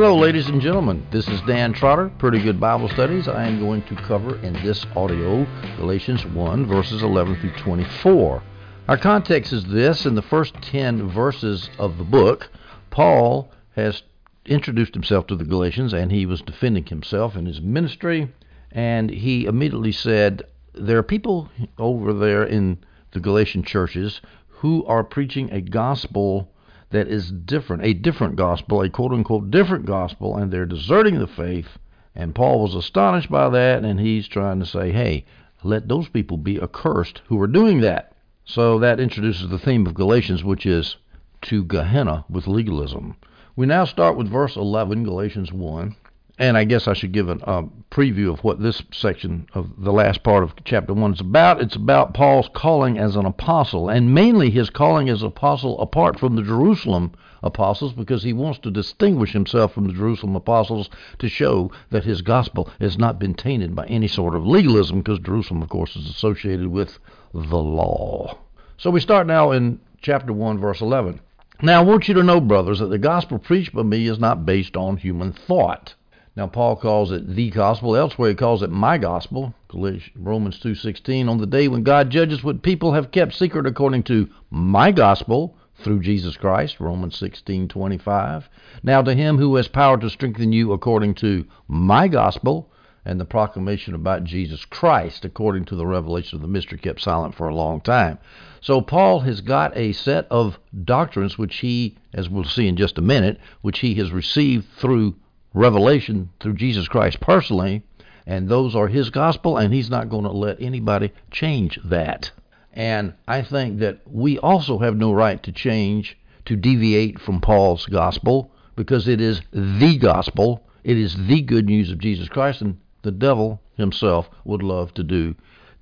Hello, ladies and gentlemen. This is Dan Trotter, Pretty Good Bible Studies. I am going to cover in this audio Galatians 1, verses 11 through 24. Our context is this in the first 10 verses of the book, Paul has introduced himself to the Galatians and he was defending himself in his ministry. And he immediately said, There are people over there in the Galatian churches who are preaching a gospel that is different, a different gospel, a quote unquote different gospel, and they're deserting the faith. And Paul was astonished by that, and he's trying to say, hey, let those people be accursed who are doing that. So that introduces the theme of Galatians, which is to Gehenna with legalism. We now start with verse 11, Galatians 1. And I guess I should give a preview of what this section of the last part of chapter 1 is about. It's about Paul's calling as an apostle, and mainly his calling as apostle apart from the Jerusalem apostles, because he wants to distinguish himself from the Jerusalem apostles to show that his gospel has not been tainted by any sort of legalism, because Jerusalem, of course, is associated with the law. So we start now in chapter 1, verse 11. Now I want you to know, brothers, that the gospel preached by me is not based on human thought. Now Paul calls it the gospel. Elsewhere he calls it my gospel. Romans 2:16 on the day when God judges what people have kept secret according to my gospel through Jesus Christ. Romans 16:25. Now to him who has power to strengthen you according to my gospel and the proclamation about Jesus Christ according to the revelation of the mystery kept silent for a long time. So Paul has got a set of doctrines which he, as we'll see in just a minute, which he has received through revelation through Jesus Christ personally, and those are his gospel, and he's not going to let anybody change that. And I think that we also have no right to change, to deviate from Paul's gospel, because it is the gospel. It is the good news of Jesus Christ, and the devil himself would love to do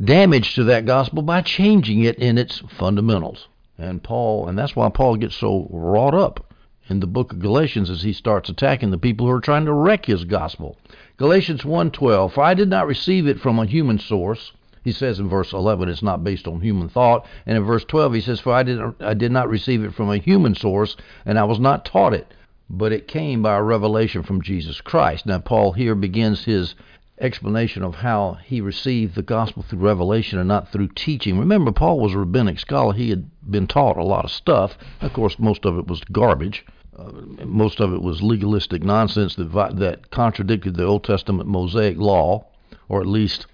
damage to that gospel by changing it in its fundamentals. And Paul, and that's why Paul gets so wrought up in the book of Galatians as he starts attacking the people who are trying to wreck his gospel. Galatians 1:12 For I did not receive it from a human source. He says in verse 11 it's not based on human thought, and in verse 12 he says for I did I did not receive it from a human source and I was not taught it, but it came by a revelation from Jesus Christ. Now Paul here begins his explanation of how he received the gospel through revelation and not through teaching. Remember, Paul was a rabbinic scholar. He had been taught a lot of stuff. Of course, most of it was garbage. Uh, most of it was legalistic nonsense that that contradicted the Old Testament Mosaic law, or at least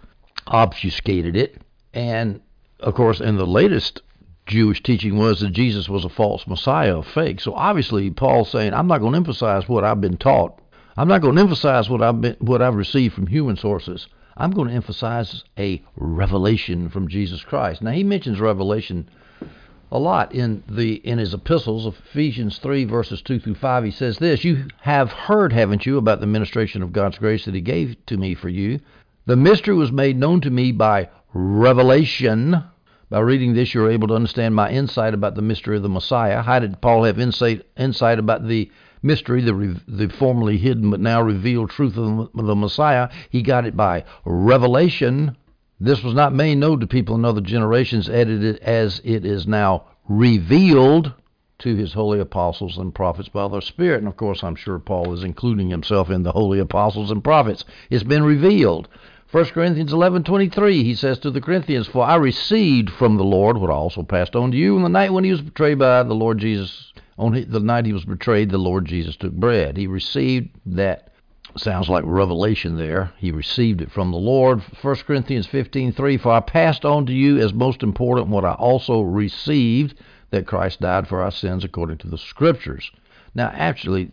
obfuscated it. And of course, in the latest Jewish teaching was that Jesus was a false Messiah, a fake. So obviously, Paul's saying, I'm not going to emphasize what I've been taught I'm not going to emphasize what I've been, what I've received from human sources. I'm going to emphasize a revelation from Jesus Christ. Now he mentions revelation a lot in the in his epistles of Ephesians 3 verses 2 through 5 he says this you have heard haven't you about the ministration of God's grace that he gave to me for you the mystery was made known to me by revelation by reading this you're able to understand my insight about the mystery of the Messiah how did Paul have insight insight about the mystery, the, the formerly hidden but now revealed truth of the Messiah. He got it by revelation. This was not made known to people in other generations, edited as it is now revealed to his holy apostles and prophets by the Spirit. And of course, I'm sure Paul is including himself in the holy apostles and prophets. It's been revealed. 1 Corinthians 11:23 he says to the Corinthians for I received from the Lord what I also passed on to you in the night when he was betrayed by the Lord Jesus on the night he was betrayed, the Lord Jesus took bread. He received that. Sounds like revelation there. He received it from the Lord. 1 Corinthians 15:3 For I passed on to you as most important what I also received that Christ died for our sins according to the scriptures. Now, actually,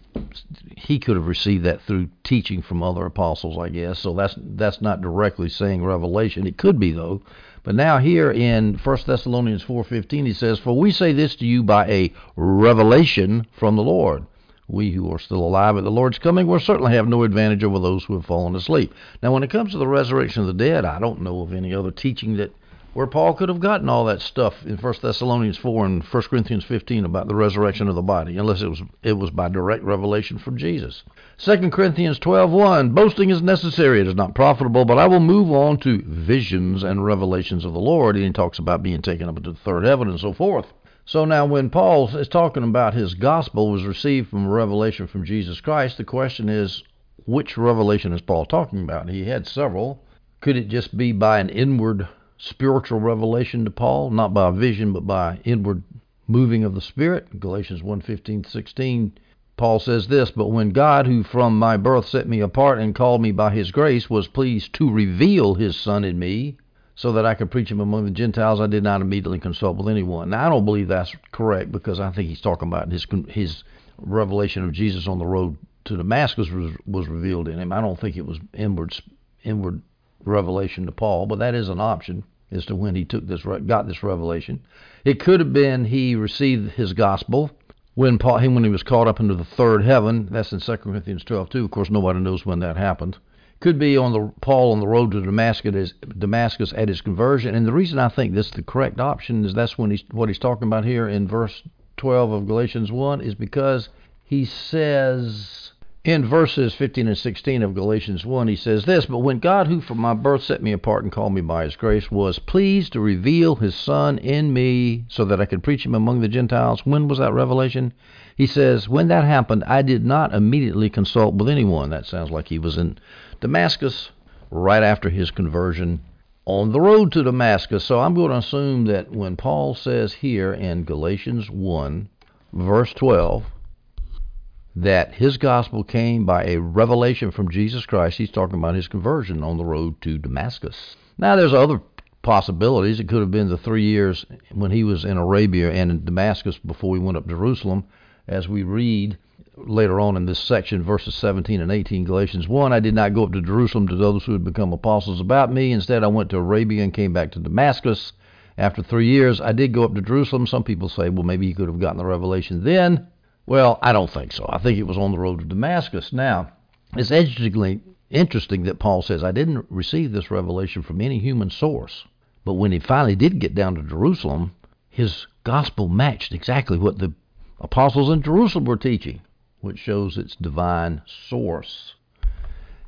he could have received that through teaching from other apostles, I guess. So that's that's not directly saying revelation. It could be though. But now here in 1 Thessalonians 4:15 he says, "For we say this to you by a revelation from the Lord. We who are still alive at the Lord's coming will certainly have no advantage over those who have fallen asleep." Now when it comes to the resurrection of the dead, I don't know of any other teaching that where Paul could have gotten all that stuff in 1 Thessalonians 4 and 1 Corinthians 15 about the resurrection of the body, unless it was it was by direct revelation from Jesus. 2 Corinthians 12:1 Boasting is necessary, it is not profitable, but I will move on to visions and revelations of the Lord. And he talks about being taken up into the third heaven and so forth. So now, when Paul is talking about his gospel was received from a revelation from Jesus Christ, the question is, which revelation is Paul talking about? He had several. Could it just be by an inward spiritual revelation to Paul, not by a vision, but by inward moving of the Spirit? Galatians 1:15, 16. Paul says this, but when God, who from my birth set me apart and called me by his grace, was pleased to reveal his Son in me, so that I could preach him among the Gentiles, I did not immediately consult with anyone. Now, I don't believe that's correct because I think he's talking about his his revelation of Jesus on the road to Damascus was, was revealed in him. I don't think it was inward inward revelation to Paul, but that is an option as to when he took this got this revelation. It could have been he received his gospel when Paul when he was caught up into the third heaven. That's in 2 Corinthians 12 too. Of course, nobody knows when that happened could be on the Paul on the road to Damascus, Damascus at his conversion. And the reason I think this is the correct option is that's when he's what he's talking about here in verse 12 of Galatians 1 is because he says in verses 15 and 16 of Galatians 1, he says this, But when God, who from my birth set me apart and called me by his grace, was pleased to reveal his Son in me so that I could preach him among the Gentiles, when was that revelation? He says, When that happened, I did not immediately consult with anyone. That sounds like he was in Damascus right after his conversion on the road to Damascus. So I'm going to assume that when Paul says here in Galatians 1, verse 12, that his gospel came by a revelation from Jesus Christ, he's talking about his conversion on the road to Damascus. Now, there's other possibilities. It could have been the three years when he was in Arabia and in Damascus before he went up to Jerusalem, as we read later on in this section, verses 17 and 18, Galatians 1. I did not go up to Jerusalem to those who had become apostles about me. Instead, I went to Arabia and came back to Damascus. After three years, I did go up to Jerusalem. Some people say, well, maybe he could have gotten the revelation then. Well, I don't think so. I think it was on the road to Damascus. Now, it's interestingly interesting that Paul says, I didn't receive this revelation from any human source. But when he finally did get down to Jerusalem, his gospel matched exactly what the apostles in Jerusalem were teaching which shows its divine source.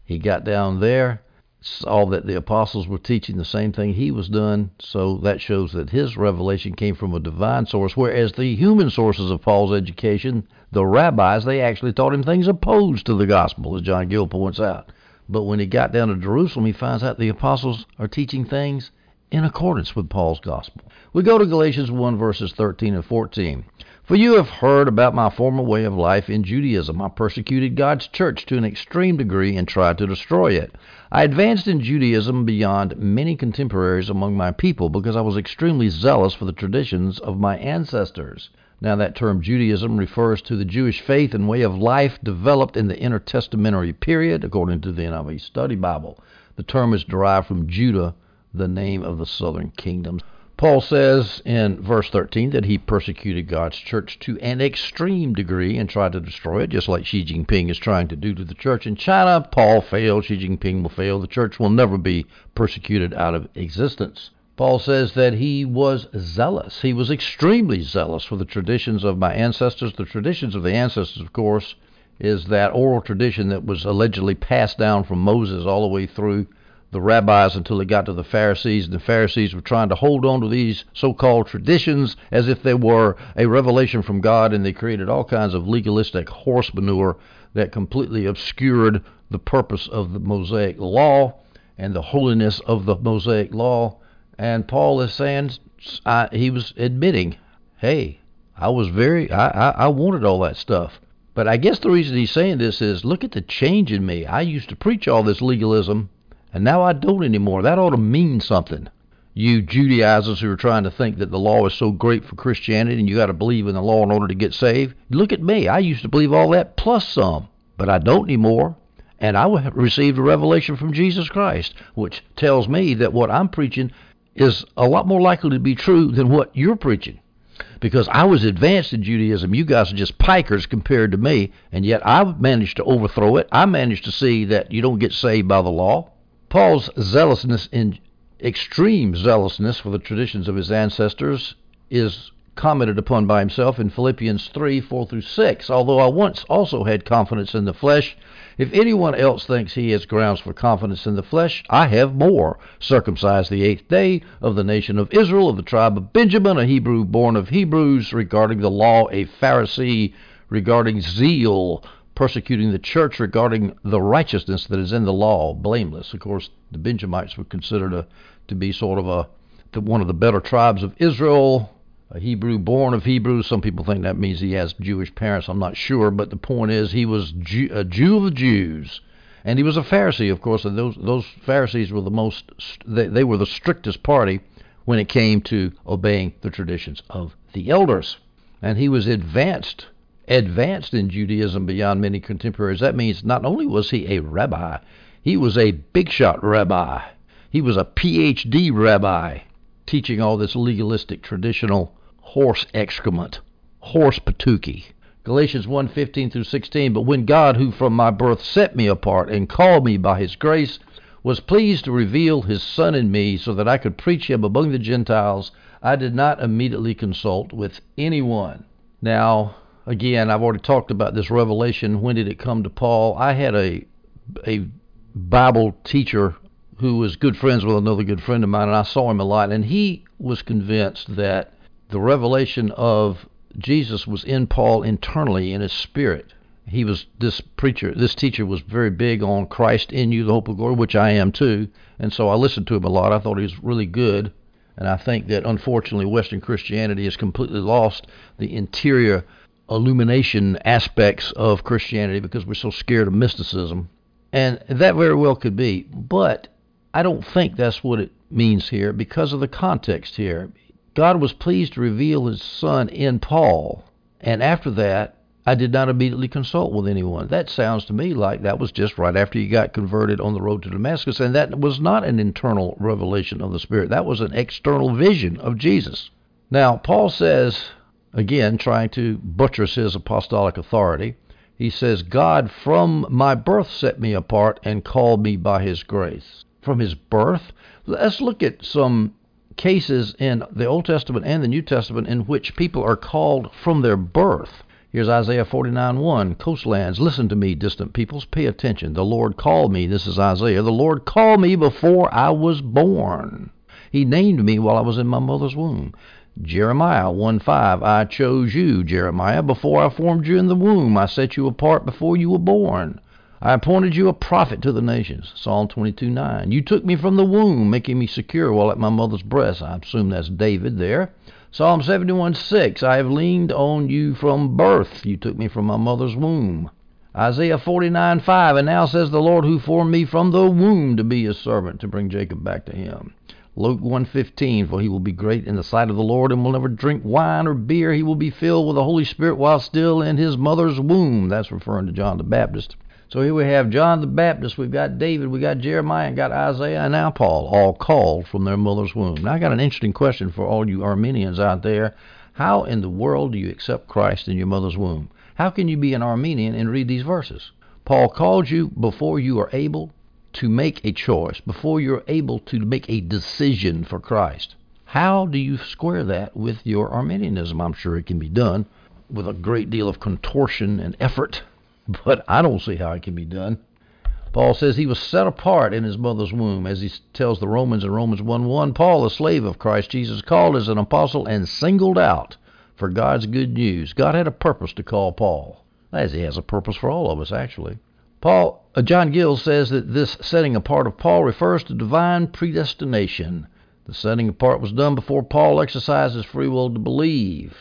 He got down there, saw that the apostles were teaching the same thing he was doing, so that shows that his revelation came from a divine source, whereas the human sources of Paul's education, the rabbis, they actually taught him things opposed to the gospel, as John Gill points out. But when he got down to Jerusalem, he finds out the apostles are teaching things in accordance with Paul's gospel. We go to Galatians 1, verses 13 and 14. For you have heard about my former way of life in Judaism. I persecuted God's church to an extreme degree and tried to destroy it. I advanced in Judaism beyond many contemporaries among my people because I was extremely zealous for the traditions of my ancestors. Now, that term Judaism refers to the Jewish faith and way of life developed in the intertestamentary period, according to the NIV Study Bible. The term is derived from Judah, the name of the southern kingdom. Paul says in verse 13 that he persecuted God's church to an extreme degree and tried to destroy it, just like Xi Jinping is trying to do to the church in China. Paul failed, Xi Jinping will fail. The church will never be persecuted out of existence. Paul says that he was zealous. He was extremely zealous for the traditions of my ancestors. The traditions of the ancestors, of course, is that oral tradition that was allegedly passed down from Moses all the way through the rabbis until it got to the Pharisees, and the Pharisees were trying to hold on to these so called traditions as if they were a revelation from God, and they created all kinds of legalistic horse manure that completely obscured the purpose of the Mosaic law and the holiness of the Mosaic law. And Paul is saying, I, he was admitting, hey, I was very, I, I, I wanted all that stuff. But I guess the reason he's saying this is look at the change in me. I used to preach all this legalism and now I don't anymore. That ought to mean something. You Judaizers who are trying to think that the law is so great for Christianity and you got to believe in the law in order to get saved. Look at me. I used to believe all that plus some, but I don't anymore. And I received a revelation from Jesus Christ, which tells me that what I'm preaching is a lot more likely to be true than what you're preaching. Because I was advanced in Judaism. You guys are just pikers compared to me, and yet I managed to overthrow it. I managed to see that you don't get saved by the law. Paul's zealousness in extreme zealousness for the traditions of his ancestors is commented upon by himself in Philippians 3 4 through 6. Although I once also had confidence in the flesh, if anyone else thinks he has grounds for confidence in the flesh, I have more. Circumcised the eighth day, of the nation of Israel, of the tribe of Benjamin, a Hebrew born of Hebrews, regarding the law, a Pharisee, regarding zeal, persecuting the church, regarding the righteousness that is in the law, blameless. Of course, the Benjamites were considered a, to be sort of a the, one of the better tribes of Israel a Hebrew born of Hebrews. Some people think that means he has Jewish parents. I'm not sure, but the point is he was Jew, a Jew of the Jews, and he was a Pharisee, of course. And those those Pharisees were the most they, they were the strictest party when it came to obeying the traditions of the elders. And he was advanced advanced in Judaism beyond many contemporaries. That means not only was he a rabbi, he was a big shot rabbi. He was a PhD rabbi teaching all this legalistic traditional horse excrement, horse patuki. Galatians 1:15 through 16. But when God, who from my birth set me apart and called me by His grace, was pleased to reveal His Son in me, so that I could preach Him among the Gentiles, I did not immediately consult with anyone. Now, again, I've already talked about this revelation. When did it come to Paul? I had a a Bible teacher who was good friends with another good friend of mine, and I saw him a lot, and he was convinced that the revelation of Jesus was in Paul internally in his spirit. He was this preacher, this teacher was very big on Christ in you, the hope of glory, which I am too. And so I listened to him a lot. I thought he was really good. And I think that unfortunately Western Christianity has completely lost the interior illumination aspects of Christianity because we're so scared of mysticism. And that very well could be. But I don't think that's what it means here because of the context here. God was pleased to reveal his son in Paul, and after that, I did not immediately consult with anyone. That sounds to me like that was just right after he got converted on the road to Damascus, and that was not an internal revelation of the Spirit. That was an external vision of Jesus. Now, Paul says, again, trying to buttress his apostolic authority, he says, God from my birth set me apart and called me by his grace. From his birth? Let's look at some cases in the Old Testament and the New Testament in which people are called from their birth. Here's Isaiah 49:1. Coastlands, listen to me, distant peoples, pay attention. The Lord called me. This is Isaiah. The Lord called me before I was born. He named me while I was in my mother's womb. Jeremiah 1:5. I chose you, Jeremiah, before I formed you in the womb. I set you apart before you were born. I appointed you a prophet to the nations. Psalm 22 9. You took me from the womb, making me secure while at my mother's breast. I assume that's David there. Psalm 71 6. I have leaned on you from birth. You took me from my mother's womb. Isaiah 49 5. And now says the Lord who formed me from the womb to be his servant, to bring Jacob back to him. Luke 1:15 For he will be great in the sight of the Lord and will never drink wine or beer he will be filled with the Holy Spirit while still in his mother's womb that's referring to John the Baptist so here we have John the Baptist, we've got David, we got Jeremiah, and got Isaiah, and now Paul, all called from their mother's womb. Now I got an interesting question for all you Arminians out there. How in the world do you accept Christ in your mother's womb? How can you be an Arminian and read these verses? Paul called you before you are able to make a choice, before you're able to make a decision for Christ. How do you square that with your Arminianism? I'm sure it can be done with a great deal of contortion and effort but I don't see how it can be done. Paul says he was set apart in his mother's womb, as he tells the Romans in Romans 1 1. Paul, a slave of Christ Jesus, called as an apostle and singled out for God's good news. God had a purpose to call Paul, as he has a purpose for all of us, actually. Paul, uh, John Gill says that this setting apart of Paul refers to divine predestination. The setting apart was done before Paul exercised his free will to believe.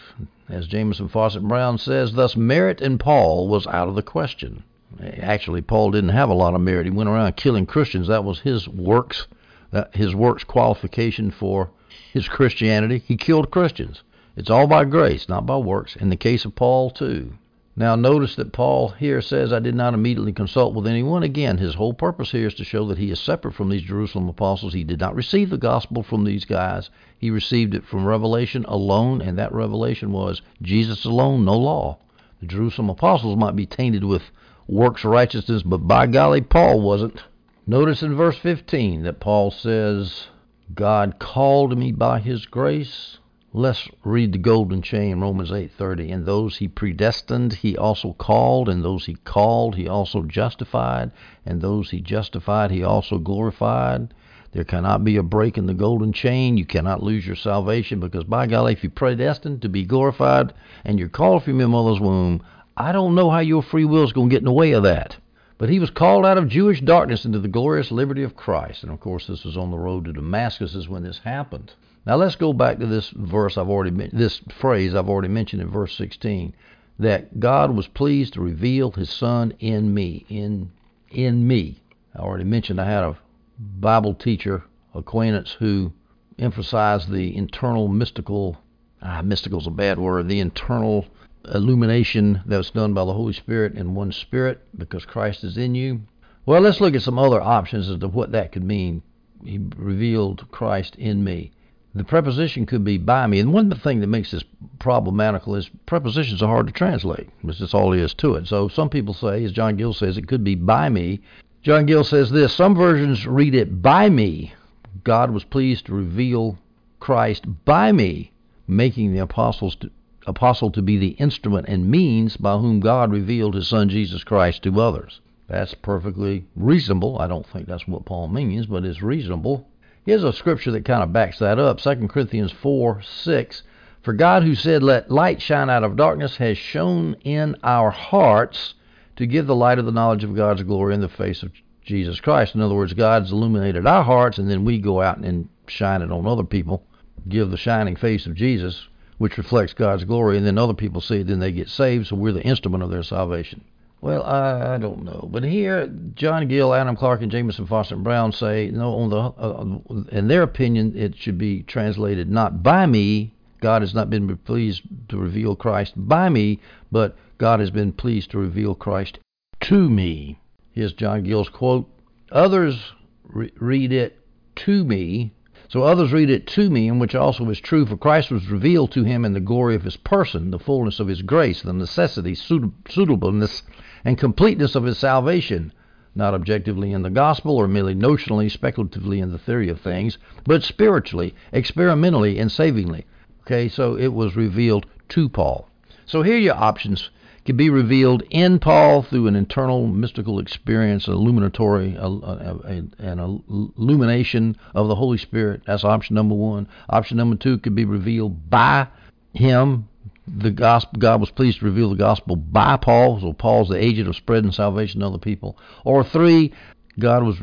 As Jamieson Fausset Brown says, thus merit in Paul was out of the question. Actually, Paul didn't have a lot of merit. He went around killing Christians. That was his works, that his works qualification for his Christianity. He killed Christians. It's all by grace, not by works. In the case of Paul, too. Now, notice that Paul here says, I did not immediately consult with anyone. Again, his whole purpose here is to show that he is separate from these Jerusalem apostles. He did not receive the gospel from these guys, he received it from revelation alone, and that revelation was Jesus alone, no law. The Jerusalem apostles might be tainted with works righteousness, but by golly, Paul wasn't. Notice in verse 15 that Paul says, God called me by his grace Let's read the golden chain, Romans 8:30. And those he predestined, he also called, and those he called, he also justified, and those he justified, he also glorified. There cannot be a break in the golden chain. You cannot lose your salvation because by golly, if you're predestined to be glorified and you're called from your mother's womb, I don't know how your free will is going to get in the way of that. But he was called out of Jewish darkness into the glorious liberty of Christ. And of course, this was on the road to Damascus is when this happened. Now let's go back to this verse I've already this phrase I've already mentioned in verse 16 that God was pleased to reveal his son in me in in me. I already mentioned I had a Bible teacher acquaintance who emphasized the internal mystical ah, mystical is a bad word, the internal illumination that's done by the Holy Spirit in one spirit because Christ is in you. Well, let's look at some other options as to what that could mean. He revealed Christ in me the preposition could be by me. And one thing that makes this problematical is prepositions are hard to translate. That's just all there is to it. So some people say, as John Gill says, it could be by me. John Gill says this some versions read it by me. God was pleased to reveal Christ by me, making the apostles to, apostle to be the instrument and means by whom God revealed his son Jesus Christ to others. That's perfectly reasonable. I don't think that's what Paul means, but it's reasonable. Here's a scripture that kind of backs that up 2 Corinthians 4 6. For God, who said, Let light shine out of darkness, has shone in our hearts to give the light of the knowledge of God's glory in the face of Jesus Christ. In other words, God's illuminated our hearts, and then we go out and shine it on other people, give the shining face of Jesus, which reflects God's glory, and then other people see it, then they get saved, so we're the instrument of their salvation. Well, I, I don't know, but here John Gill, Adam Clarke, and Jamieson Fausset and Brown say no. On the uh, in their opinion, it should be translated not by me. God has not been pleased to reveal Christ by me, but God has been pleased to reveal Christ to me. Here's John Gill's quote: Others re- read it to me. So others read it to me, and which also is true, for Christ was revealed to him in the glory of his person, the fullness of his grace, the necessity, suitableness, and completeness of his salvation, not objectively in the gospel or merely notionally, speculatively in the theory of things, but spiritually, experimentally, and savingly. Okay, so it was revealed to Paul. So here your options can be revealed in Paul through an internal mystical experience, an illuminatory, a an illumination of the Holy Spirit. That's option number one. Option number two could be revealed by him the gospel, God was pleased to reveal the gospel by Paul, so Paul's the agent of spreading salvation to other people. Or three, God was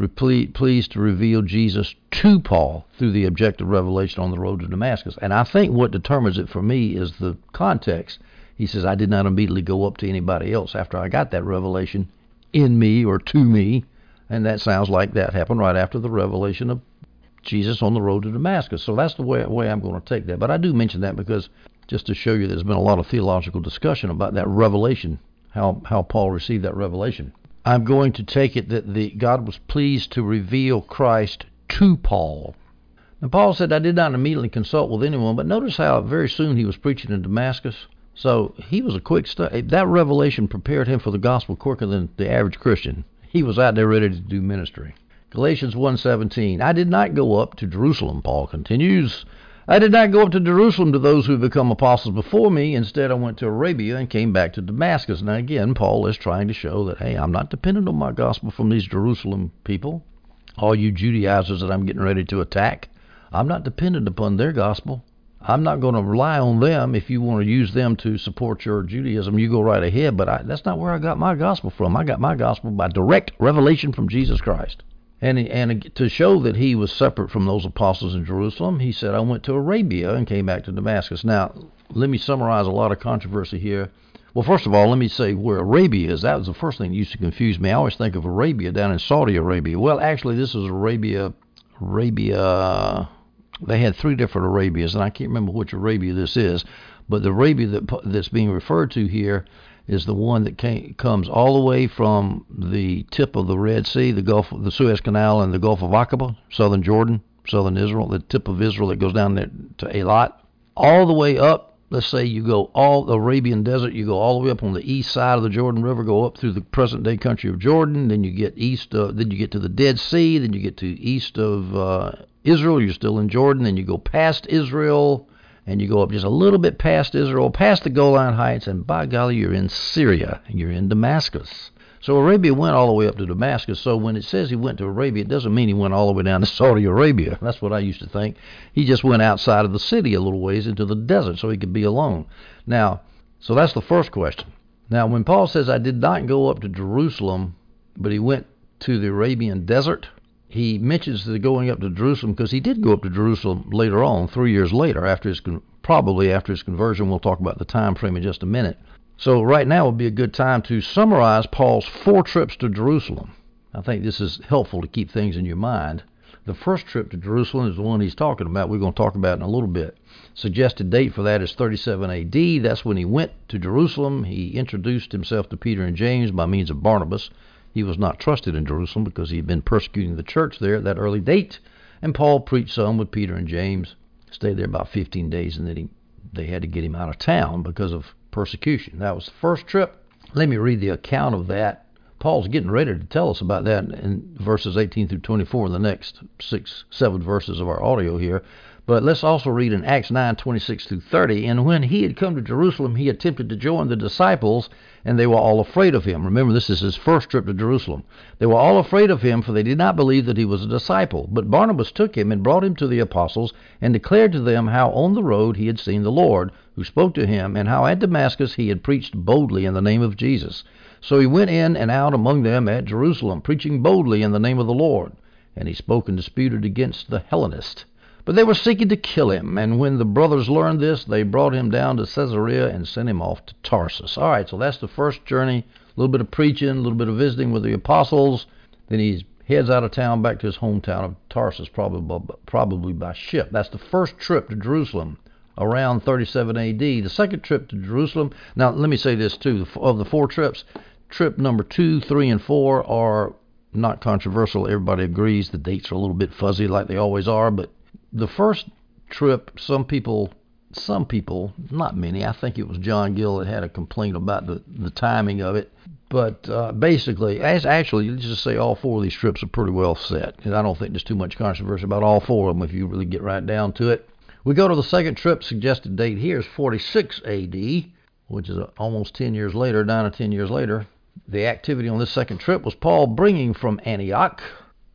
pleased to reveal Jesus to Paul through the objective revelation on the road to Damascus. And I think what determines it for me is the context. He says, I did not immediately go up to anybody else after I got that revelation in me or to me. And that sounds like that happened right after the revelation of Jesus on the road to Damascus. So that's the way, way I'm going to take that. But I do mention that because just to show you there's been a lot of theological discussion about that revelation, how, how Paul received that revelation. I'm going to take it that the God was pleased to reveal Christ to Paul. Now Paul said, I did not immediately consult with anyone, but notice how very soon he was preaching in Damascus. So he was a quick study. That revelation prepared him for the gospel quicker than the average Christian. He was out there ready to do ministry. Galatians 1:17 I did not go up to Jerusalem, Paul continues, I did not go up to Jerusalem to those who have become apostles before me. Instead, I went to Arabia and came back to Damascus. Now, again, Paul is trying to show that, hey, I'm not dependent on my gospel from these Jerusalem people, all you Judaizers that I'm getting ready to attack. I'm not dependent upon their gospel. I'm not going to rely on them. If you want to use them to support your Judaism, you go right ahead. But I, that's not where I got my gospel from. I got my gospel by direct revelation from Jesus Christ. And, and to show that he was separate from those apostles in Jerusalem, he said, I went to Arabia and came back to Damascus. Now, let me summarize a lot of controversy here. Well, first of all, let me say where Arabia is. That was the first thing that used to confuse me. I always think of Arabia down in Saudi Arabia. Well, actually, this is Arabia. Arabia. They had three different Arabias, and I can't remember which Arabia this is. But the Arabia that, that's being referred to here is the one that came, comes all the way from the tip of the Red Sea, the Gulf, the Suez Canal, and the Gulf of Aqaba, southern Jordan, southern Israel, the tip of Israel that goes down there to Eilat, all the way up. Let's say you go all the Arabian Desert, you go all the way up on the east side of the Jordan River, go up through the present-day country of Jordan, then you get east, of, then you get to the Dead Sea, then you get to east of uh, Israel, you're still in Jordan, then you go past Israel, and you go up just a little bit past Israel, past the Golan Heights, and by golly, you're in Syria. You're in Damascus. So Arabia went all the way up to Damascus. So when it says he went to Arabia, it doesn't mean he went all the way down to Saudi Arabia. That's what I used to think. He just went outside of the city a little ways into the desert so he could be alone. Now, so that's the first question. Now, when Paul says, I did not go up to Jerusalem, but he went to the Arabian desert, he mentions the going up to Jerusalem because he did go up to Jerusalem later on, three years later, after his probably after his conversion. We'll talk about the time frame in just a minute. So right now would be a good time to summarize Paul's four trips to Jerusalem. I think this is helpful to keep things in your mind. The first trip to Jerusalem is the one he's talking about. We're going to talk about in a little bit. Suggested date for that is 37 AD. That's when he went to Jerusalem. He introduced himself to Peter and James by means of Barnabas. He was not trusted in Jerusalem because he had been persecuting the church there at that early date. And Paul preached some with Peter and James. Stayed there about 15 days, and then he, they had to get him out of town because of persecution. That was the first trip. Let me read the account of that. Paul's getting ready to tell us about that in verses 18 through 24 in the next six, seven verses of our audio here. But let's also read in Acts 9, 26 through 30. And when he had come to Jerusalem, he attempted to join the disciples, and they were all afraid of him. Remember, this is his first trip to Jerusalem. They were all afraid of him, for they did not believe that he was a disciple. But Barnabas took him and brought him to the apostles, and declared to them how on the road he had seen the Lord, who spoke to him, and how at Damascus he had preached boldly in the name of Jesus. So he went in and out among them at Jerusalem, preaching boldly in the name of the Lord. And he spoke and disputed against the Hellenists. But they were seeking to kill him, and when the brothers learned this, they brought him down to Caesarea and sent him off to Tarsus. All right, so that's the first journey. A little bit of preaching, a little bit of visiting with the apostles. Then he heads out of town back to his hometown of Tarsus, probably probably by ship. That's the first trip to Jerusalem around 37 AD. The second trip to Jerusalem. Now, let me say this too: of the four trips, trip number two, three, and four are not controversial. Everybody agrees the dates are a little bit fuzzy, like they always are, but the first trip, some people, some people, not many, I think it was John Gill that had a complaint about the, the timing of it. But uh, basically, as actually, let's just say all four of these trips are pretty well set. And I don't think there's too much controversy about all four of them if you really get right down to it. We go to the second trip. Suggested date here is 46 AD, which is almost 10 years later, nine or 10 years later. The activity on this second trip was Paul bringing from Antioch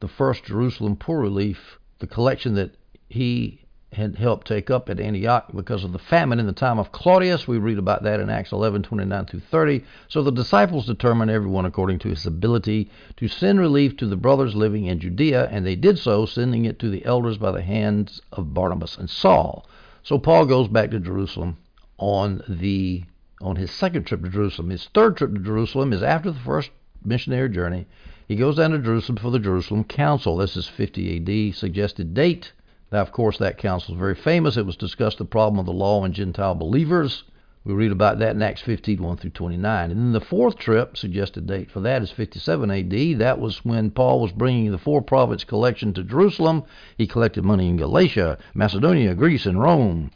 the first Jerusalem poor relief, the collection that he had helped take up at Antioch because of the famine in the time of Claudius. We read about that in Acts 11, 29 through 30. So the disciples determined everyone according to his ability to send relief to the brothers living in Judea, and they did so, sending it to the elders by the hands of Barnabas and Saul. So Paul goes back to Jerusalem on the on his second trip to Jerusalem. His third trip to Jerusalem is after the first missionary journey. He goes down to Jerusalem for the Jerusalem Council. This is 50 AD. Suggested date now, of course, that council is very famous. It was discussed the problem of the law and Gentile believers. We read about that in Acts 15, 1 through 29. And then the fourth trip, suggested date for that is 57 AD. That was when Paul was bringing the four prophets collection to Jerusalem. He collected money in Galatia, Macedonia, Greece, and Rome.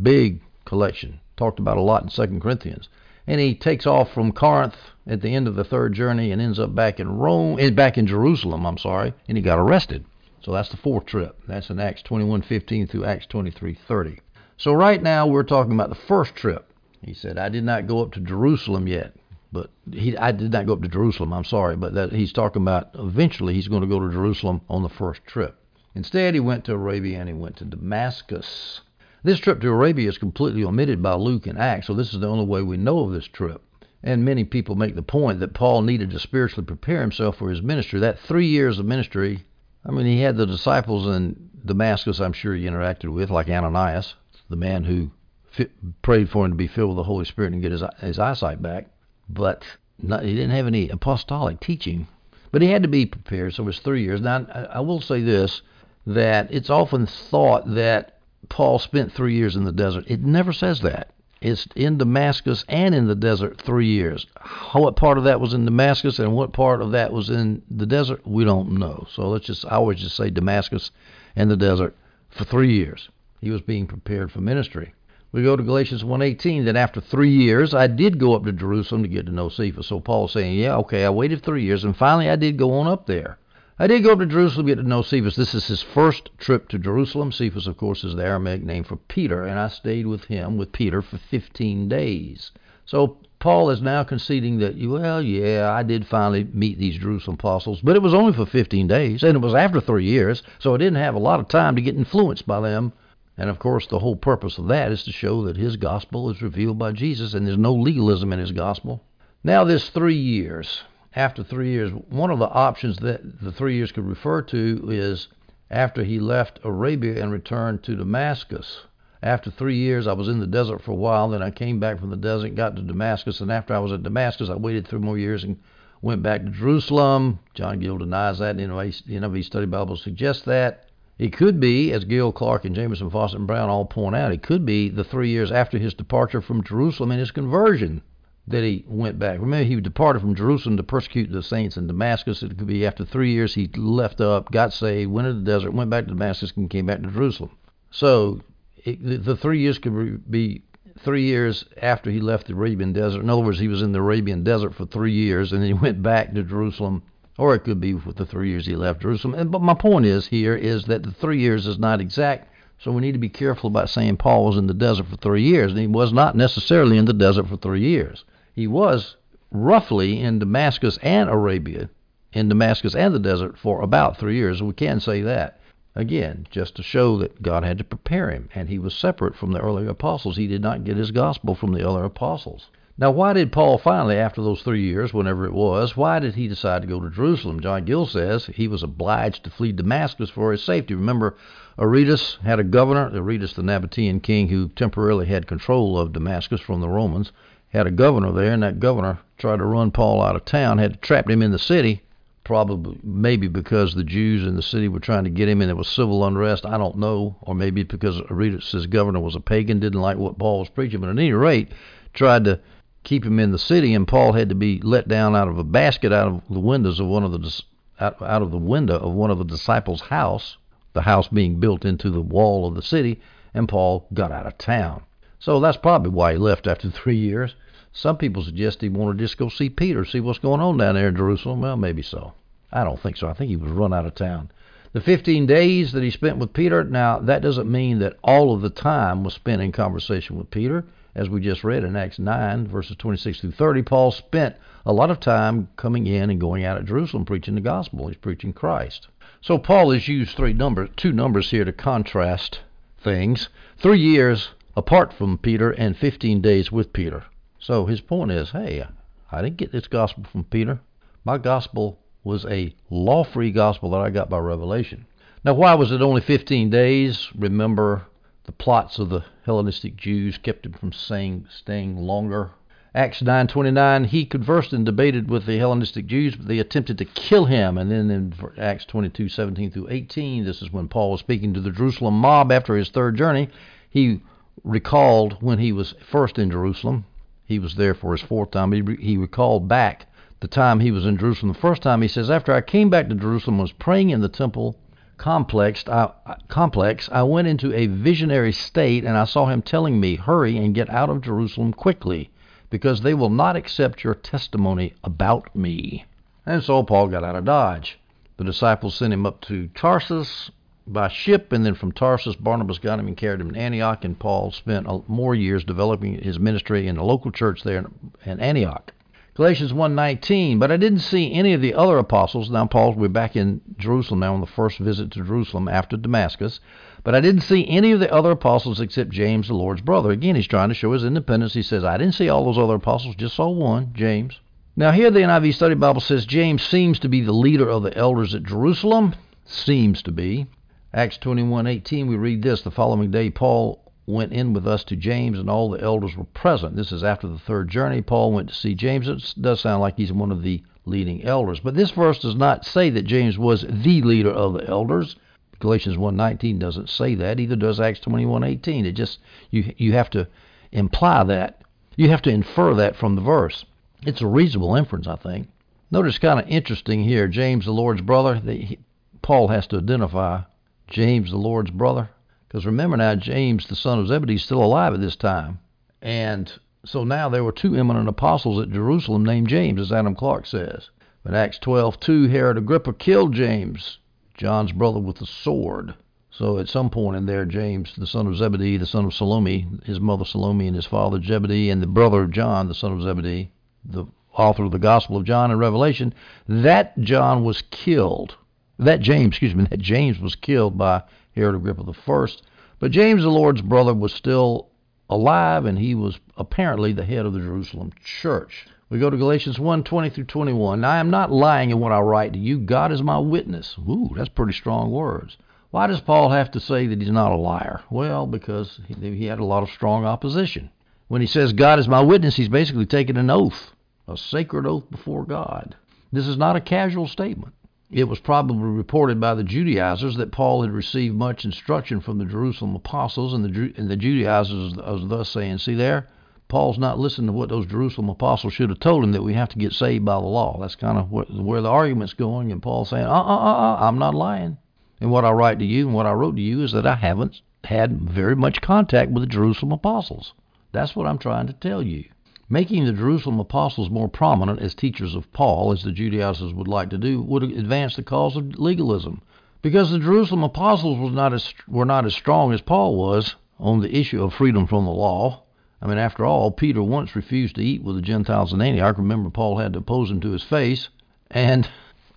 Big collection. Talked about a lot in 2 Corinthians. And he takes off from Corinth at the end of the third journey and ends up back in Rome, eh, back in Jerusalem, I'm sorry, and he got arrested. So that's the fourth trip. That's in Acts 21:15 through Acts 23:30. So right now we're talking about the first trip. He said, "I did not go up to Jerusalem yet." But he, I did not go up to Jerusalem. I'm sorry, but that he's talking about eventually he's going to go to Jerusalem on the first trip. Instead, he went to Arabia and he went to Damascus. This trip to Arabia is completely omitted by Luke and Acts, so this is the only way we know of this trip. And many people make the point that Paul needed to spiritually prepare himself for his ministry. That three years of ministry I mean, he had the disciples in Damascus, I'm sure he interacted with, like Ananias, the man who fit, prayed for him to be filled with the Holy Spirit and get his, his eyesight back. But not, he didn't have any apostolic teaching. But he had to be prepared, so it was three years. Now, I, I will say this that it's often thought that Paul spent three years in the desert. It never says that is in Damascus and in the desert three years. What part of that was in Damascus and what part of that was in the desert, we don't know. So let's just, I always just say Damascus and the desert for three years. He was being prepared for ministry. We go to Galatians 1:18 that after three years I did go up to Jerusalem to get to know Cephas. So Paul's saying, yeah, okay, I waited three years and finally I did go on up there. I did go up to Jerusalem to get to know Cephas. This is his first trip to Jerusalem. Cephas, of course, is the Aramaic name for Peter, and I stayed with him, with Peter, for 15 days. So Paul is now conceding that, well, yeah, I did finally meet these Jerusalem apostles, but it was only for 15 days, and it was after three years, so I didn't have a lot of time to get influenced by them. And of course, the whole purpose of that is to show that his gospel is revealed by Jesus, and there's no legalism in his gospel. Now, this three years, after three years, one of the options that the three years could refer to is after he left Arabia and returned to Damascus. After three years, I was in the desert for a while. Then I came back from the desert, got to Damascus, and after I was at Damascus, I waited three more years and went back to Jerusalem. John Gill denies that. The NIV Study Bible suggests that. It could be, as Gill, Clarke, and Jamieson, Fausset, and Brown all point out, it could be the three years after his departure from Jerusalem and his conversion that he went back. Remember, he departed from Jerusalem to persecute the saints in Damascus. It could be after three years he left up, got saved, went into the desert, went back to Damascus, and came back to Jerusalem. So it, the three years could be three years after he left the Arabian desert. In other words, he was in the Arabian desert for three years, and then he went back to Jerusalem. Or it could be with the three years he left Jerusalem. But my point is here is that the three years is not exact. So we need to be careful about saying Paul was in the desert for three years. And he was not necessarily in the desert for three years. He was roughly in Damascus and Arabia, in Damascus and the desert for about three years. We can say that. Again, just to show that God had to prepare him, and he was separate from the earlier apostles. He did not get his gospel from the other apostles. Now, why did Paul finally, after those three years, whenever it was, why did he decide to go to Jerusalem? John Gill says he was obliged to flee Damascus for his safety. Remember, Aretas had a governor, Aretas the Nabatean king, who temporarily had control of Damascus from the Romans, had a governor there, and that governor tried to run Paul out of town, had trapped him in the city, probably maybe because the Jews in the city were trying to get him and there was civil unrest. I don't know, or maybe because Aretas' governor was a pagan, didn't like what Paul was preaching. But at any rate, tried to keep him in the city, and Paul had to be let down out of a basket out of the windows of one of the out, out of the window of one of the disciples' house, the house being built into the wall of the city, and Paul got out of town. So that's probably why he left after three years. Some people suggest he wanted to just go see Peter, see what's going on down there in Jerusalem. Well, maybe so. I don't think so. I think he was run out of town. The 15 days that he spent with Peter, now that doesn't mean that all of the time was spent in conversation with Peter. As we just read in Acts 9, verses 26 through 30, Paul spent a lot of time coming in and going out of Jerusalem preaching the gospel. He's preaching Christ. So Paul has used three numbers, two numbers here to contrast things. Three years apart from Peter and 15 days with Peter. So his point is, hey, I didn't get this gospel from Peter. My gospel was a law free gospel that I got by revelation. Now, why was it only 15 days? Remember, the plots of the Hellenistic Jews kept him from saying, staying longer. Acts 9:29, he conversed and debated with the Hellenistic Jews, but they attempted to kill him. And then in Acts 22:17 through 18, this is when Paul was speaking to the Jerusalem mob after his third journey. He recalled when he was first in Jerusalem, he was there for his fourth time. He, he recalled back the time he was in Jerusalem the first time. He says, After I came back to Jerusalem, was praying in the temple complex, I, complex, I went into a visionary state and I saw him telling me, Hurry and get out of Jerusalem quickly, because they will not accept your testimony about me. And so Paul got out of Dodge. The disciples sent him up to Tarsus by ship, and then from Tarsus, Barnabas got him and carried him to Antioch, and Paul spent uh, more years developing his ministry in the local church there in Antioch. Galatians 1:19, but I didn't see any of the other apostles. Now Paul's we're back in Jerusalem now on the first visit to Jerusalem after Damascus, but I didn't see any of the other apostles except James, the Lord's brother. Again, he's trying to show his independence. He says, I didn't see all those other apostles, just saw one, James. Now here the NIV Study Bible says James seems to be the leader of the elders at Jerusalem. Seems to be. Acts 21:18 we read this, the following day Paul went in with us to James and all the elders were present. This is after the third journey. Paul went to see James. It does sound like he's one of the leading elders. But this verse does not say that James was the leader of the elders. Galatians 1:19 doesn't say that. Either does Acts 21:18. It just you you have to imply that. You have to infer that from the verse. It's a reasonable inference, I think. Notice kind of interesting here, James the Lord's brother. The, Paul has to identify James, the Lord's brother. Because remember now, James, the son of Zebedee, is still alive at this time. And so now there were two eminent apostles at Jerusalem named James, as Adam Clarke says. But Acts 12:2, Herod Agrippa killed James, John's brother, with a sword. So at some point in there, James, the son of Zebedee, the son of Salome, his mother Salome, and his father Zebedee, and the brother of John, the son of Zebedee, the author of the Gospel of John and Revelation, that John was killed. That James, excuse me, that James was killed by Herod Agrippa the first. But James, the Lord's brother, was still alive, and he was apparently the head of the Jerusalem church. We go to Galatians 1 20 through 21. Now, I am not lying in what I write to you. God is my witness. Ooh, that's pretty strong words. Why does Paul have to say that he's not a liar? Well, because he, he had a lot of strong opposition. When he says God is my witness, he's basically taking an oath, a sacred oath before God. This is not a casual statement. It was probably reported by the Judaizers that Paul had received much instruction from the Jerusalem apostles, and the, and the Judaizers was thus saying, See there, Paul's not listening to what those Jerusalem apostles should have told him that we have to get saved by the law. That's kind of where the argument's going, and Paul's saying, uh, uh, uh, uh, I'm not lying. And what I write to you and what I wrote to you is that I haven't had very much contact with the Jerusalem apostles. That's what I'm trying to tell you. Making the Jerusalem apostles more prominent as teachers of Paul, as the Judaizers would like to do, would advance the cause of legalism. Because the Jerusalem apostles was not as, were not as strong as Paul was on the issue of freedom from the law, I mean, after all, Peter once refused to eat with the Gentiles in Antioch. Remember, Paul had to oppose him to his face. And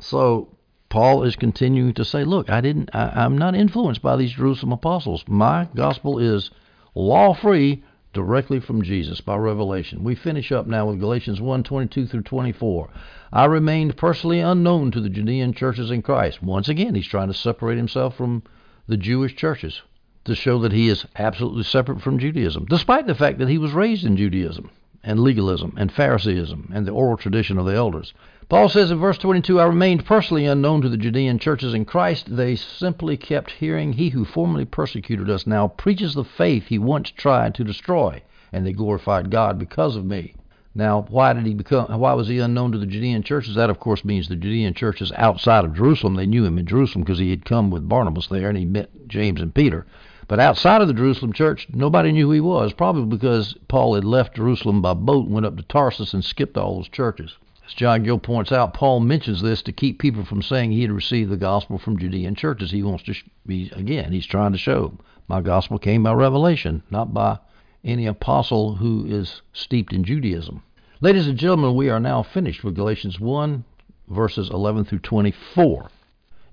so Paul is continuing to say, look, I didn't, I, I'm not influenced by these Jerusalem apostles. My gospel is law free directly from Jesus by revelation. We finish up now with Galatians 1 22 through 24. I remained personally unknown to the Judean churches in Christ. Once again, he's trying to separate himself from the Jewish churches to show that he is absolutely separate from Judaism, despite the fact that he was raised in Judaism and legalism and Phariseeism and the oral tradition of the elders. Paul says in verse 22, I remained personally unknown to the Judean churches in Christ. They simply kept hearing, He who formerly persecuted us now preaches the faith he once tried to destroy, and they glorified God because of me. Now, why did he become? Why was he unknown to the Judean churches? That, of course, means the Judean churches outside of Jerusalem. They knew him in Jerusalem because he had come with Barnabas there, and he met James and Peter. But outside of the Jerusalem church, nobody knew who he was, probably because Paul had left Jerusalem by boat and went up to Tarsus and skipped all those churches. As John Gill points out, Paul mentions this to keep people from saying he had received the gospel from Judean churches. He wants to be, again, he's trying to show my gospel came by revelation, not by any apostle who is steeped in Judaism. Ladies and gentlemen, we are now finished with Galatians 1, verses 11 through 24.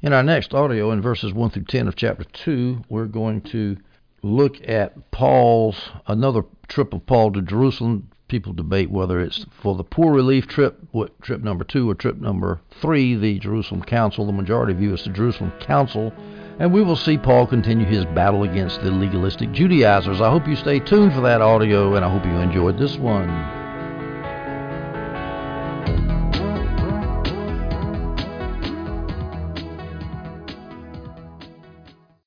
In our next audio, in verses 1 through 10 of chapter 2, we're going to look at Paul's, another trip of Paul to Jerusalem. People debate whether it's for the poor relief trip, what trip number two, or trip number three, the Jerusalem Council. The majority view is the Jerusalem Council. And we will see Paul continue his battle against the legalistic Judaizers. I hope you stay tuned for that audio, and I hope you enjoyed this one.